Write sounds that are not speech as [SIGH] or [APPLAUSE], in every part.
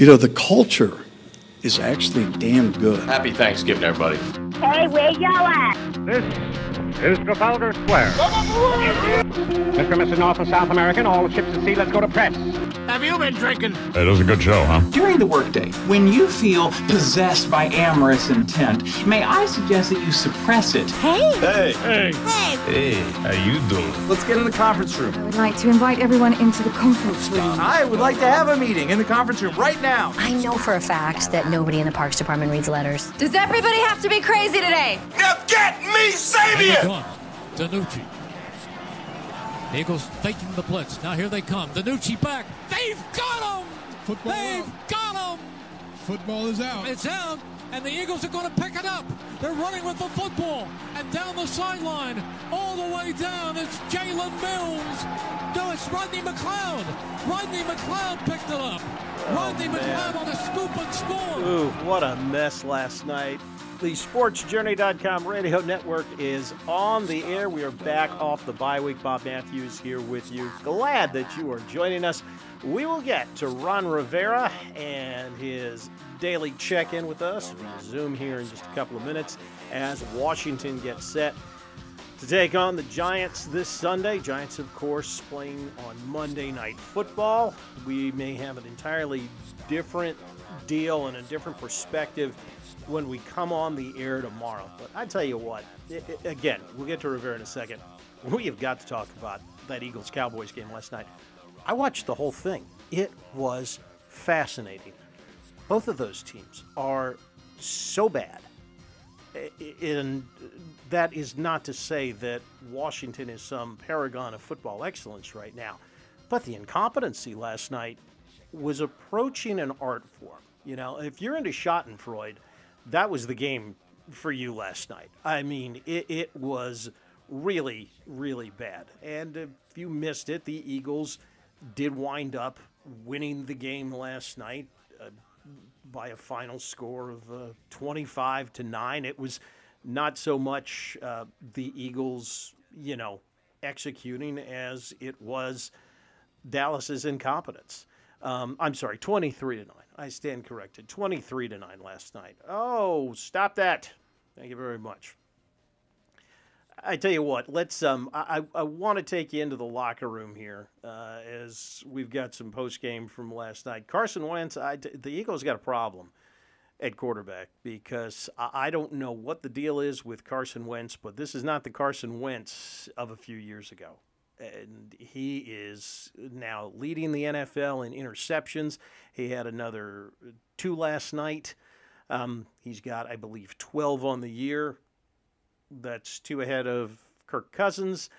You know, the culture is actually damn good. Happy Thanksgiving, everybody. Hey, where y'all at? This is Trafalgar Square. Mr. and Mrs. North and South American, all the ships at sea, let's go to press. Have you been drinking? It was a good show, huh? During the workday, when you feel possessed by amorous intent, may I suggest that you suppress it? Hey! Hey! Hey! Hey! Hey, how you doing? Let's get in the conference room. I would like to invite everyone into the conference room. I would like to have a meeting in the conference room right now. I know for a fact that nobody in the Parks Department reads letters. Does everybody have to be crazy today? Now get me Sabian! Gone. DiNucci. Eagles faking the blitz. Now here they come. DiNucci back. They've got him! Football They've out. got him! Football is out. It's out, and the Eagles are going to pick it up. They're running with the football, and down the sideline, all the way down, it's Jalen Mills. No, it's Rodney McLeod. Rodney McLeod picked it up. Oh, Rodney McLeod on a scoop and score. Ooh, what a mess last night. The SportsJourney.com radio network is on the air. We are back off the bye week. Bob Matthews here with you. Glad that you are joining us. We will get to Ron Rivera and his daily check in with us. We'll Zoom here in just a couple of minutes as Washington gets set to take on the Giants this Sunday. Giants, of course, playing on Monday Night Football. We may have an entirely different deal and a different perspective when we come on the air tomorrow. But I tell you what, i i again, we'll get to Rivera in a second. We have got to talk about that Eagles Cowboys game last night. I watched the whole thing. It was fascinating. Both of those teams are so bad. And that is not to say that Washington is some paragon of football excellence right now, but the incompetency last night was approaching an art form. You know, if you're into Schadenfreude, that was the game for you last night. I mean, it, it was really, really bad. And if you missed it, the Eagles did wind up winning the game last night uh, by a final score of uh, 25 to 9. It was not so much uh, the Eagles, you know, executing as it was Dallas's incompetence. Um, I'm sorry, 23 to 9. I stand corrected. 23 to 9 last night. Oh, stop that. Thank you very much. I tell you what, let's. Um, I, I want to take you into the locker room here uh, as we've got some post game from last night. Carson Wentz, I, the Eagles got a problem at quarterback because I, I don't know what the deal is with Carson Wentz, but this is not the Carson Wentz of a few years ago. And he is now leading the NFL in interceptions. He had another two last night. Um, he's got, I believe, 12 on the year. That's two ahead of Kirk Cousins.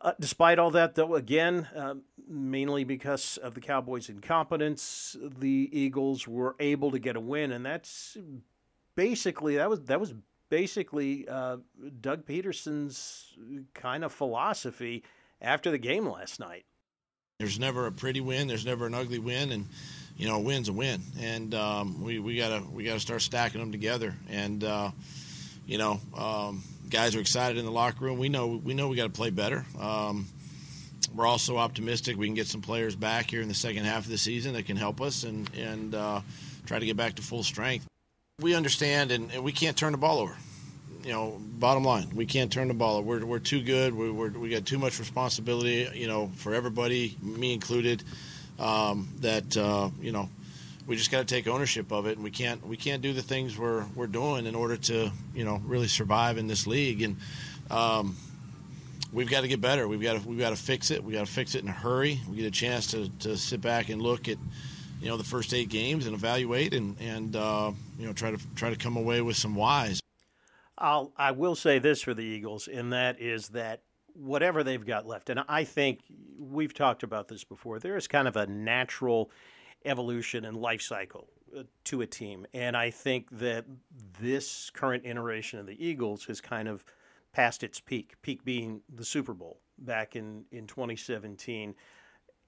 Uh, despite all that, though, again, uh, mainly because of the Cowboys' incompetence, the Eagles were able to get a win, and that's basically that was that was basically uh, Doug Pederson's kind of philosophy after the game last night. There's never a pretty win. There's never an ugly win, and you know, a win's a win, and um, we we gotta we gotta start stacking them together. And uh, you know, um, guys are excited in the locker room. We know we know we got to play better. Um, we're also optimistic we can get some players back here in the second half of the season that can help us and and uh, try to get back to full strength. We understand, and, and we can't turn the ball over you know, bottom line, we can't turn the ball. over. We're, we're too good. We, we're, we got too much responsibility, you know, for everybody, me included. Um, that uh, you know, we just got to take ownership of it, and we can't we can't do the things we're we're doing in order to you know really survive in this league. And um, we've got to get better. We've got to we've got to fix it. We got to fix it in a hurry. We get a chance to, to sit back and look at you know the first eight games and evaluate and and uh, you know try to try to come away with some whys. I'll I will say this for the Eagles, and that is that whatever they've got left, and I think we've talked about this before. There is kind of a natural evolution and life cycle uh, to a team, and I think that this current iteration of the Eagles has kind of passed its peak. Peak being the Super Bowl back in in 2017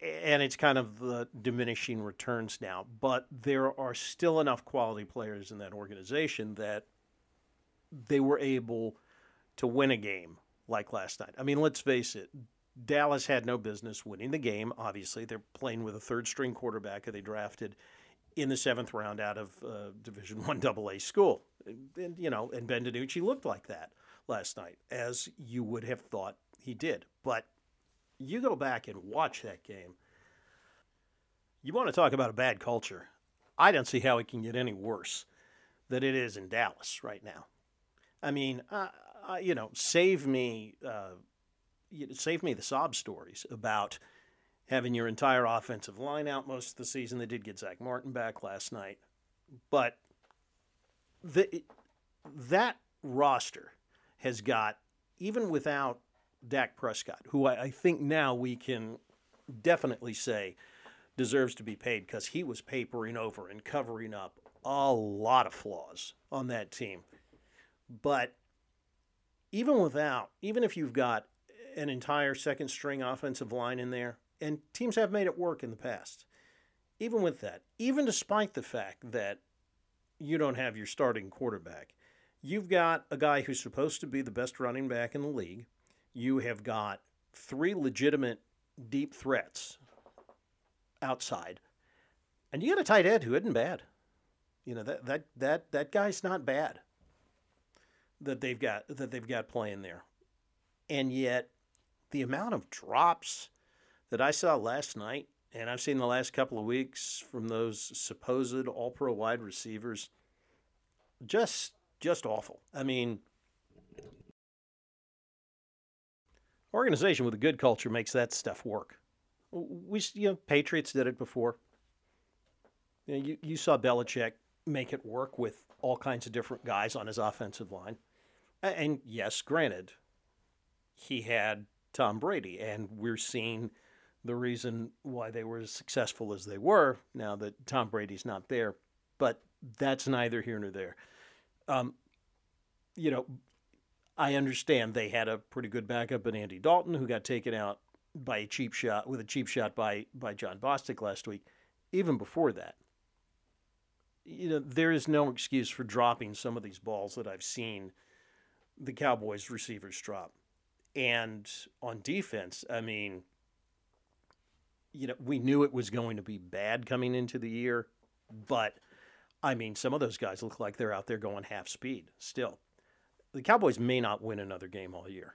and it's kind of the diminishing returns now. But there are still enough quality players in that organization that they were able to win a game like last night. I mean, let's face it. Dallas had no business winning the game. Obviously, they're playing with a third string quarterback that they drafted in the seventh round out of uh, Division One AA school. And, and, you know, and Ben DiNucci looked like that last night, as you would have thought he did. But you go back and watch that game. You want to talk about a bad culture? I don't see how it can get any worse than it is in Dallas right now. I mean, uh, uh, you know, save me, uh, you know, save me the sob stories about having your entire offensive line out most of the season. They did get Zack Martin back last night, but the, that roster has got even without Dak Prescott, who I, I think now we can definitely say deserves to be paid because he was papering over and covering up a lot of flaws on that team. But even without, even if you've got an entire second string offensive line in there, and teams have made it work in the past, even with that, even despite the fact that you don't have your starting quarterback, you've got a guy who's supposed to be the best running back in the league. You have got three legitimate deep threats outside, and you got a tight end who isn't bad. You know that that that that guy's not bad. That they've got that they've got playing there, and yet the amount of drops that I saw last night, and I've seen the last couple of weeks from those supposed All-Pro wide receivers, just just awful. I mean, organization with a good culture makes that stuff work. We, you know, Patriots did it before. You, know, you, you saw Belichick make it work with all kinds of different guys on his offensive line. And yes, granted, he had Tom Brady, and we're seeing the reason why they were as successful as they were now that Tom Brady's not there. But that's neither here nor there. Um, you know, I understand they had a pretty good backup in Andy Dalton, who got taken out by a cheap shot with a cheap shot by by Jon Bostic last week. Even before that, you know, there is no excuse for dropping some of these balls that I've seen the Cowboys receivers drop. And on defense, I mean, you know, we knew it was going to be bad coming into the year, but I mean, some of those guys look like they're out there going half speed still. The Cowboys may not win another game all year.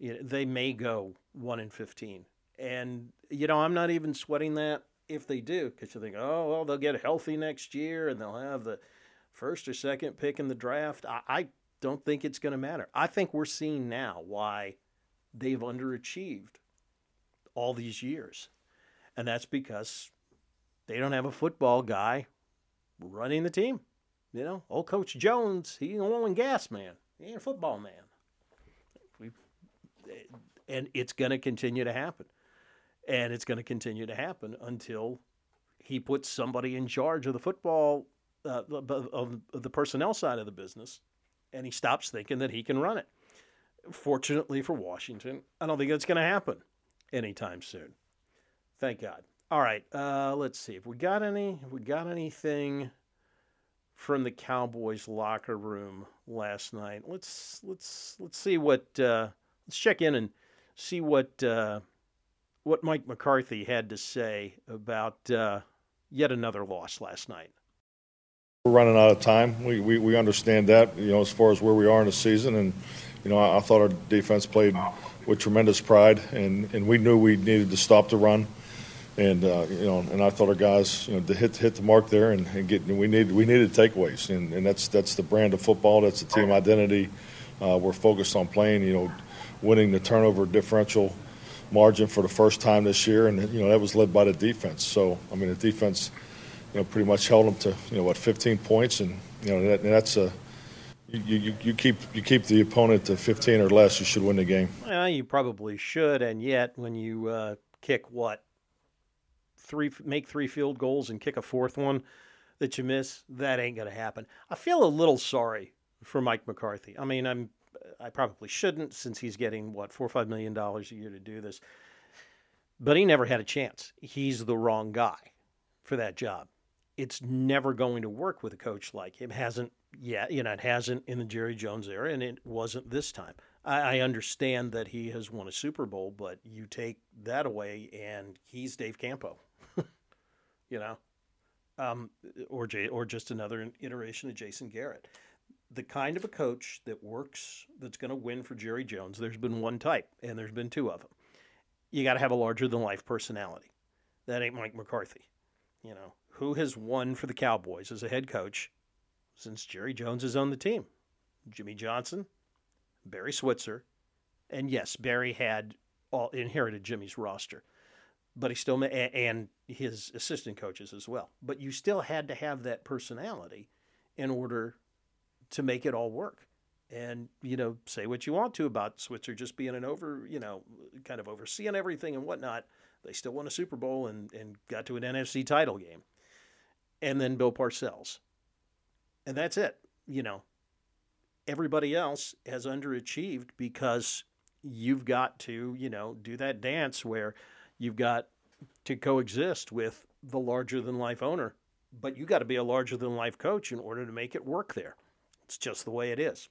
They may go 1 in 15. And, you know, I'm not even sweating that if they do, because you think, oh, well, they'll get healthy next year and they'll have the first or second pick in the draft. I, I don't think it's going to matter. I think we're seeing now why they've underachieved all these years. And that's because they don't have a football guy running the team. You know, old Coach Jones, he's an oil and gas man. He ain't a football man. We, and it's going to continue to happen. And it's going to continue to happen until he puts somebody in charge of the football, uh, of the personnel side of the business, and he stops thinking that he can run it. Fortunately for Washington, I don't think that's going to happen anytime soon. Thank God. All right, uh, let's see if we got any. If we got anything from the Cowboys locker room last night. Let's let's let's see what uh, let's check in and see what uh, what Mike McCarthy had to say about uh, yet another loss last night. We're running out of time. We, we we understand that you know as far as where we are in the season, and you know I, I thought our defense played with tremendous pride, and, and we knew we needed to stop the run and uh, you know, and I thought our guys, you know, to hit hit the mark there and, and get. we needed we needed takeaways, and, and that's that's the brand of football. That's the team identity. Uh, we're focused on playing. You know, winning the turnover differential margin for the first time this year, and you know that was led by the defense. So I mean, the defense, you know, pretty much held them to you know what 15 points, and you know that, that's a you, you, you keep you keep the opponent to 15 or less, you should win the game. Well, you probably should, and yet when you uh, kick what three make three field goals and kick a fourth one that you miss, that ain't going to happen. I feel a little sorry for Mike McCarthy. I mean, I'm I probably shouldn't since he's getting what four or five million dollars a year to do this, but he never had a chance. He's the wrong guy for that job. It's never going to work with a coach like him. Hasn't yet, you know, it hasn't in the Jerry Jones era, and it wasn't this time. I, I understand that he has won a Super Bowl, but you take that away, and he's Dave Campo. You know, um, or Jay, or just another iteration of Jason Garrett. The kind of a coach that works, that's going to win for Jerry Jones. There's been one type, and there's been two of them. You got to have a larger than life personality. That ain't Mike McCarthy. You know who has won for the Cowboys as a head coach since Jerry Jones has owned the team? Jimmy Johnson, Barry Switzer, and yes, Barry had all inherited Jimmy's roster, but he still and his assistant coaches as well. But you still had to have that personality in order to make it all work. And you know, say what you want to about Switzer just being an over, you know, kind of overseeing everything and whatnot. They still won a Super Bowl and, and got to an NFC title game. And then Bill Parcells. And that's it. You know, everybody else has underachieved because you've got to, you know, do that dance where you've got to coexist with the larger than life owner, but you got to be a larger than life coach in order to make it work there. It's just the way it is.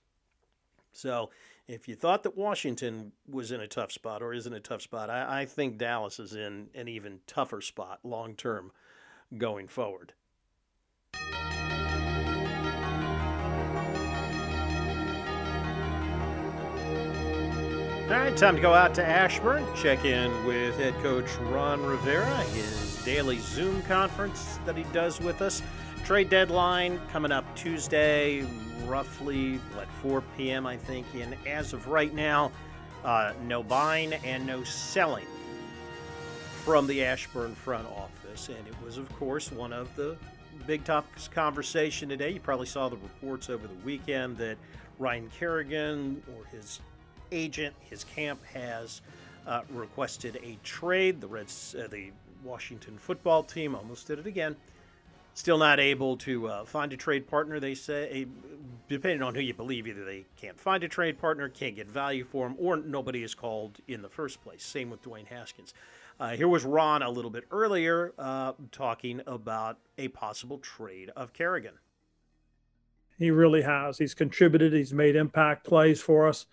So, if you thought that Washington was in a tough spot or is in a tough spot, I, I think Dallas is in an even tougher spot long term going forward. All right, time to go out to Ashburn, check in with head coach Ron Rivera, his daily Zoom conference that he does with us. Trade deadline coming up Tuesday, roughly at 4 p.m., I think. And as of right now, uh, no buying and no selling from the Ashburn front office. And it was, of course, one of the big topics conversation today. You probably saw the reports over the weekend that Ryan Kerrigan or his agent, his camp has uh, requested a trade. The Reds, uh, the Washington football team, almost did it again. Still not able to uh, find a trade partner. They say, depending on who you believe, either they can't find a trade partner, can't get value for him, or nobody is called in the first place. Same with Dwayne Haskins. Uh, here was Ron a little bit earlier uh, talking about a possible trade of Kerrigan. He really has. He's contributed. He's made impact plays for us.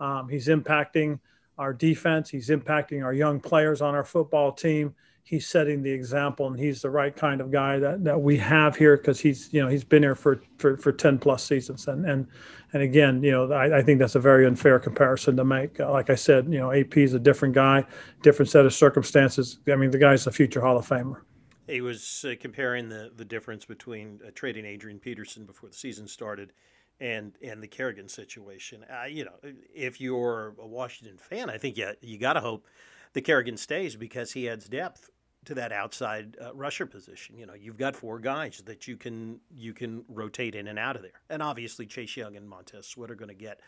Um, he's impacting our defense. He's impacting our young players on our football team. He's setting the example, and he's the right kind of guy that, that we have here because he's you know he's been here for, for for ten plus seasons, and and and again you know I, I think that's a very unfair comparison to make. Uh, like I said, you know AP is a different guy, different set of circumstances. I mean the guy's a future Hall of Famer. He was uh, comparing the the difference between uh, trading Adrian Peterson before the season started and and the Kerrigan situation. Uh, you know, if you're a Washington fan, I think you you got to hope the Kerrigan stays because he adds depth to that outside uh, rusher position. You know, you've got four guys that you can you can rotate in and out of there, and obviously Chase Young and Montez Sweat are going to get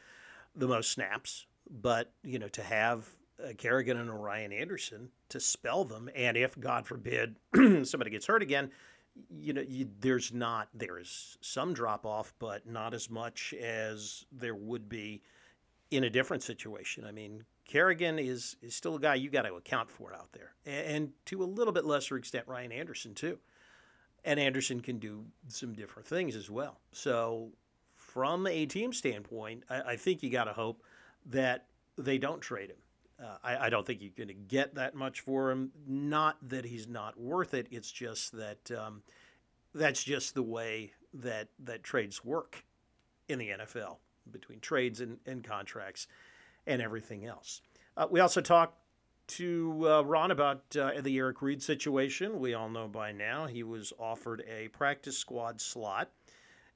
the most snaps. But you know, to have uh, Kerrigan and Ryan Anderson to spell them, and if God forbid [CLEARS THROAT] somebody gets hurt again, you know, you, there's not there is some drop off, but not as much as there would be in a different situation. I mean, Kerrigan is is still a guy you got to account for out there, and, and to a little bit lesser extent, Ryan Anderson too. And Anderson can do some different things as well. So, from a team standpoint, I, I think you got to hope that they don't trade him. Uh, I, I, don't think you're going to get that much for him. Not that he's not worth it. It's just that um, that's just the way that that trades work in the NFL between trades and, and contracts and everything else. Uh, we also talked to uh, Ron about uh, the Eric Reid situation. We all know by now he was offered a practice squad slot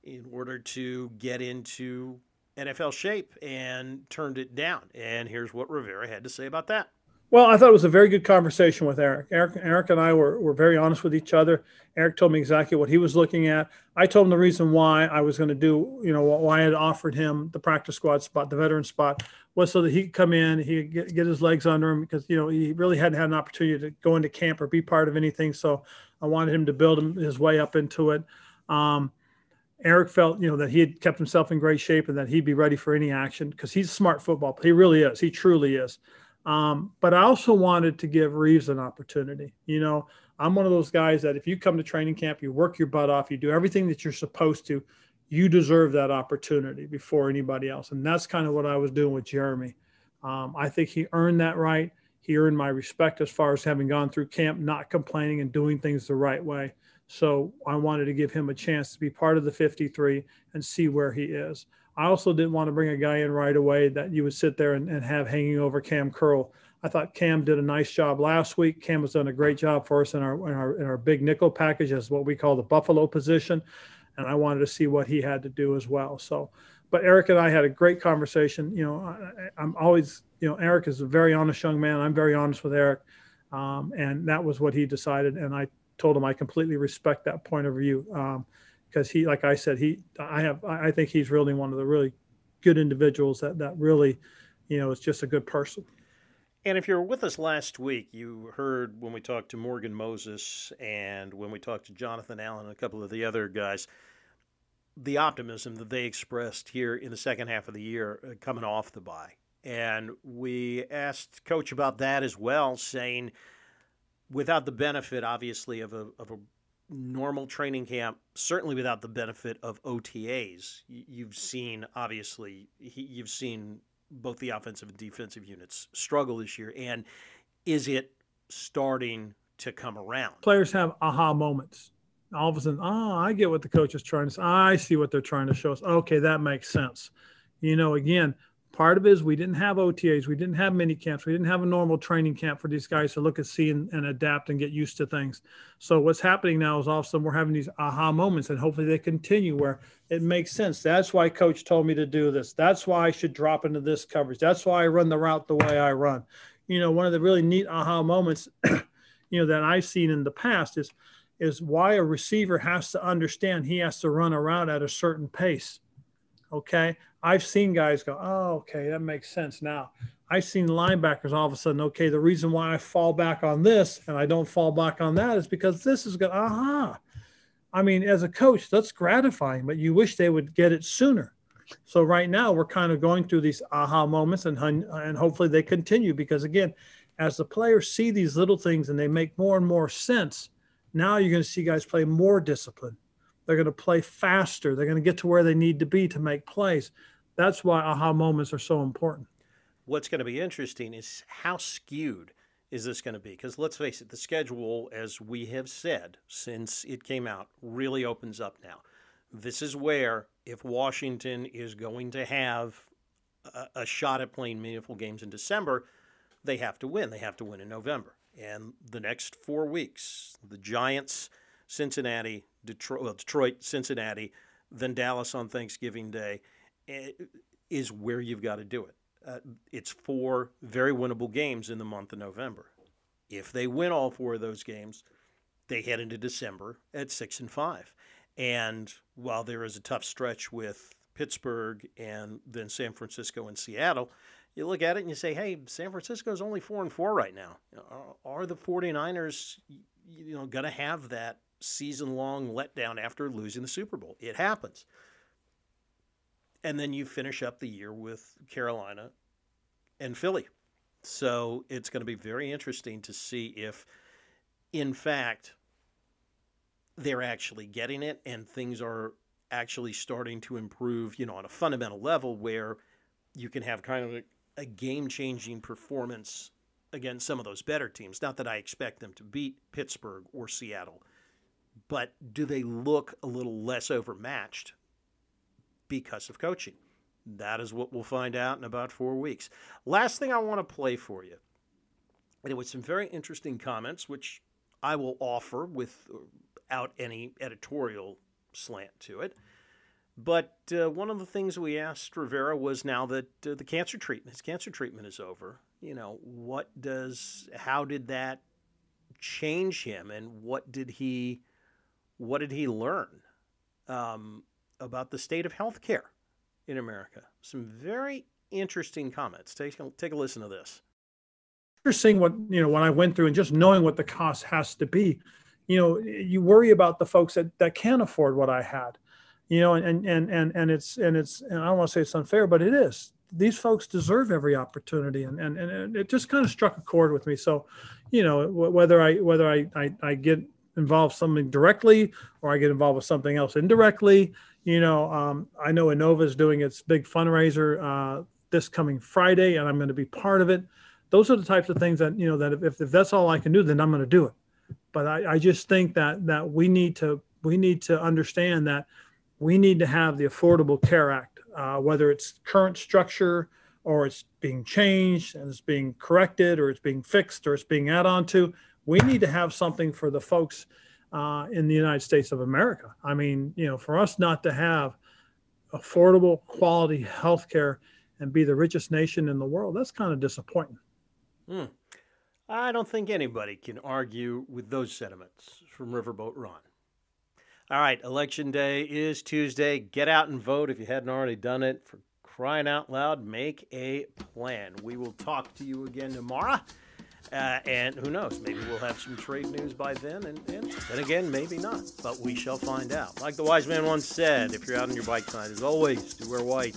in order to get into NFL shape and turned it down. And here's what Rivera had to say about that. Well, I thought it was a very good conversation with Eric. Eric, Eric and I were, were very honest with each other. Eric told me exactly what he was looking at. I told him the reason why I was going to do, you know, why I had offered him the practice squad spot, the veteran spot, was so that he could come in, he could get, get his legs under him because, you know, he really hadn't had an opportunity to go into camp or be part of anything. So I wanted him to build his way up into it. Um, Eric felt, you know, that he had kept himself in great shape and that he'd be ready for any action because he's a smart football. Player. He really is. He truly is. Um, but I also wanted to give Reaves an opportunity. You know, I'm one of those guys that if you come to training camp, you work your butt off, you do everything that you're supposed to, you deserve that opportunity before anybody else. And that's kind of what I was doing with Jeremy. Um, I think he earned that right. He earned my respect as far as having gone through camp, not complaining and doing things the right way. So I wanted to give him a chance to be part of the 53 and see where he is. I also didn't want to bring a guy in right away that you would sit there and, and have hanging over Kam Curl. I thought Kam did a nice job last week. Kam has done a great job for us in our in our in our big nickel package as what we call the Buffalo position, and I wanted to see what he had to do as well. So, but Eric and I had a great conversation. You know, I, am always you know Eric is a very honest young man. I'm very honest with Eric, um, and that was what he decided. And I told him I completely respect that point of view. Um, because he, like I said, he, I have, I think he's really one of the really good individuals that that really, you know, is just a good person. And if you were with us last week, you heard when we talked to Morgan Moses and when we talked to Jonathan Allen and a couple of the other guys, the optimism that they expressed here in the second half of the year uh, coming off the bye. And we asked Coach about that as well, saying, without the benefit, obviously, of a, of a normal training camp, certainly without the benefit of OTAs, you've seen obviously you've seen both the offensive and defensive units struggle this year. And is it starting to come around? Players have aha moments. All of a sudden, oh, I get what the coach is trying to say. I see what they're trying to show us. Okay, that makes sense. You know, again, Part of it is we didn't have OTAs, we didn't have mini camps, we didn't have a normal training camp for these guys to look and see and, and, adapt and get used to things. So what's happening now is all of a sudden we're having these aha moments, and hopefully they continue where it makes sense. That's why coach told me to do this. That's why I should drop into this coverage. That's why I run the route the way I run. You know, one of the really neat aha moments, [CLEARS THROAT] you know, that I've seen in the past is is why a receiver has to understand he has to run a route at a certain pace. Okay. I've seen guys go, oh, okay, that makes sense now. I've seen linebackers all of a sudden, okay, the reason why I fall back on this and I don't fall back on that is because this is good. Aha. I mean, as a coach, that's gratifying, but you wish they would get it sooner. So right now we're kind of going through these aha moments and and hopefully they continue because again, as the players see these little things and they make more and more sense, now you're going to see guys play more discipline. They're going to play faster. They're going to get to where they need to be to make plays that's why aha moments are so important. What's going to be interesting is how skewed is this going to be? Because let's face it, the schedule, as we have said since it came out, really opens up now. This is where, if Washington is going to have a, a shot at playing meaningful games in December, they have to win. They have to win in November. And the next four weeks, the Giants, Cincinnati, Detroit, well, Detroit, Cincinnati, then Dallas on Thanksgiving Day, Eh, is where you've got to do it. Uh, it's four very winnable games in the month of November. If they win all four of those games, they head into December at six and five. And while there is a tough stretch with Pittsburgh and then San Francisco and Seattle, you look at it and you say, hey, San Francisco is only four and four right now. Are the 49ers, you know, going to have that season long letdown after losing the Super Bowl? It happens and then you finish up the year with Carolina and Philly. So it's going to be very interesting to see if, in fact, they're actually getting it and things are actually starting to improve, you know, on a fundamental level where you can have kind of a, a game changing performance against some of those better teams. Not that I expect them to beat Pittsburgh or Seattle, but do they look a little less overmatched because of coaching. That is what we'll find out in about four weeks. Last thing I want to play for you. And it was some very interesting comments, which I will offer without any editorial slant to it. But uh, one of the things we asked Rivera was now that uh, the cancer treatment, his cancer treatment is over. You know, what does, how did that change him, and what did he, what did he learn? Um, about the state of healthcare in America. Some very interesting comments. Take, take a listen to this. Seeing what, you know, when I went through and just knowing what the cost has to be, you know, you worry about the folks that, that can't afford what I had, you know, and, and, and, and it's, and it's, and I don't want to say it's unfair, but it is. These folks deserve every opportunity. And, and, and it just kind of struck a chord with me. So, you know, whether I, whether I, I, I get involved something directly or I get involved with something else indirectly, you know, um, I know Inova is doing its big fundraiser uh, this coming Friday, and I'm going to be part of it. Those are the types of things that you know that if, if that's all I can do, then I'm going to do it But I, I just think that that we need to we need to understand that we need to have the Affordable Care Act, uh, whether it's current structure or it's being changed and it's being corrected or it's being fixed or it's being added on to. We need to have something for the folks uh, in the United States of America. I mean, you know, for us not to have affordable, quality health care and be the richest nation in the world, that's kind of disappointing. Hmm. I don't think anybody can argue with those sentiments from Riverboat Ron. All right, election day is Tuesday. Get out and vote if you hadn't already done it. For crying out loud, make a plan. We will talk to you again tomorrow. Uh, and who knows, maybe we'll have some trade news by then. And, and then again, maybe not. But we shall find out. Like the wise man once said, if you're out on your bike tonight, as always, do wear white.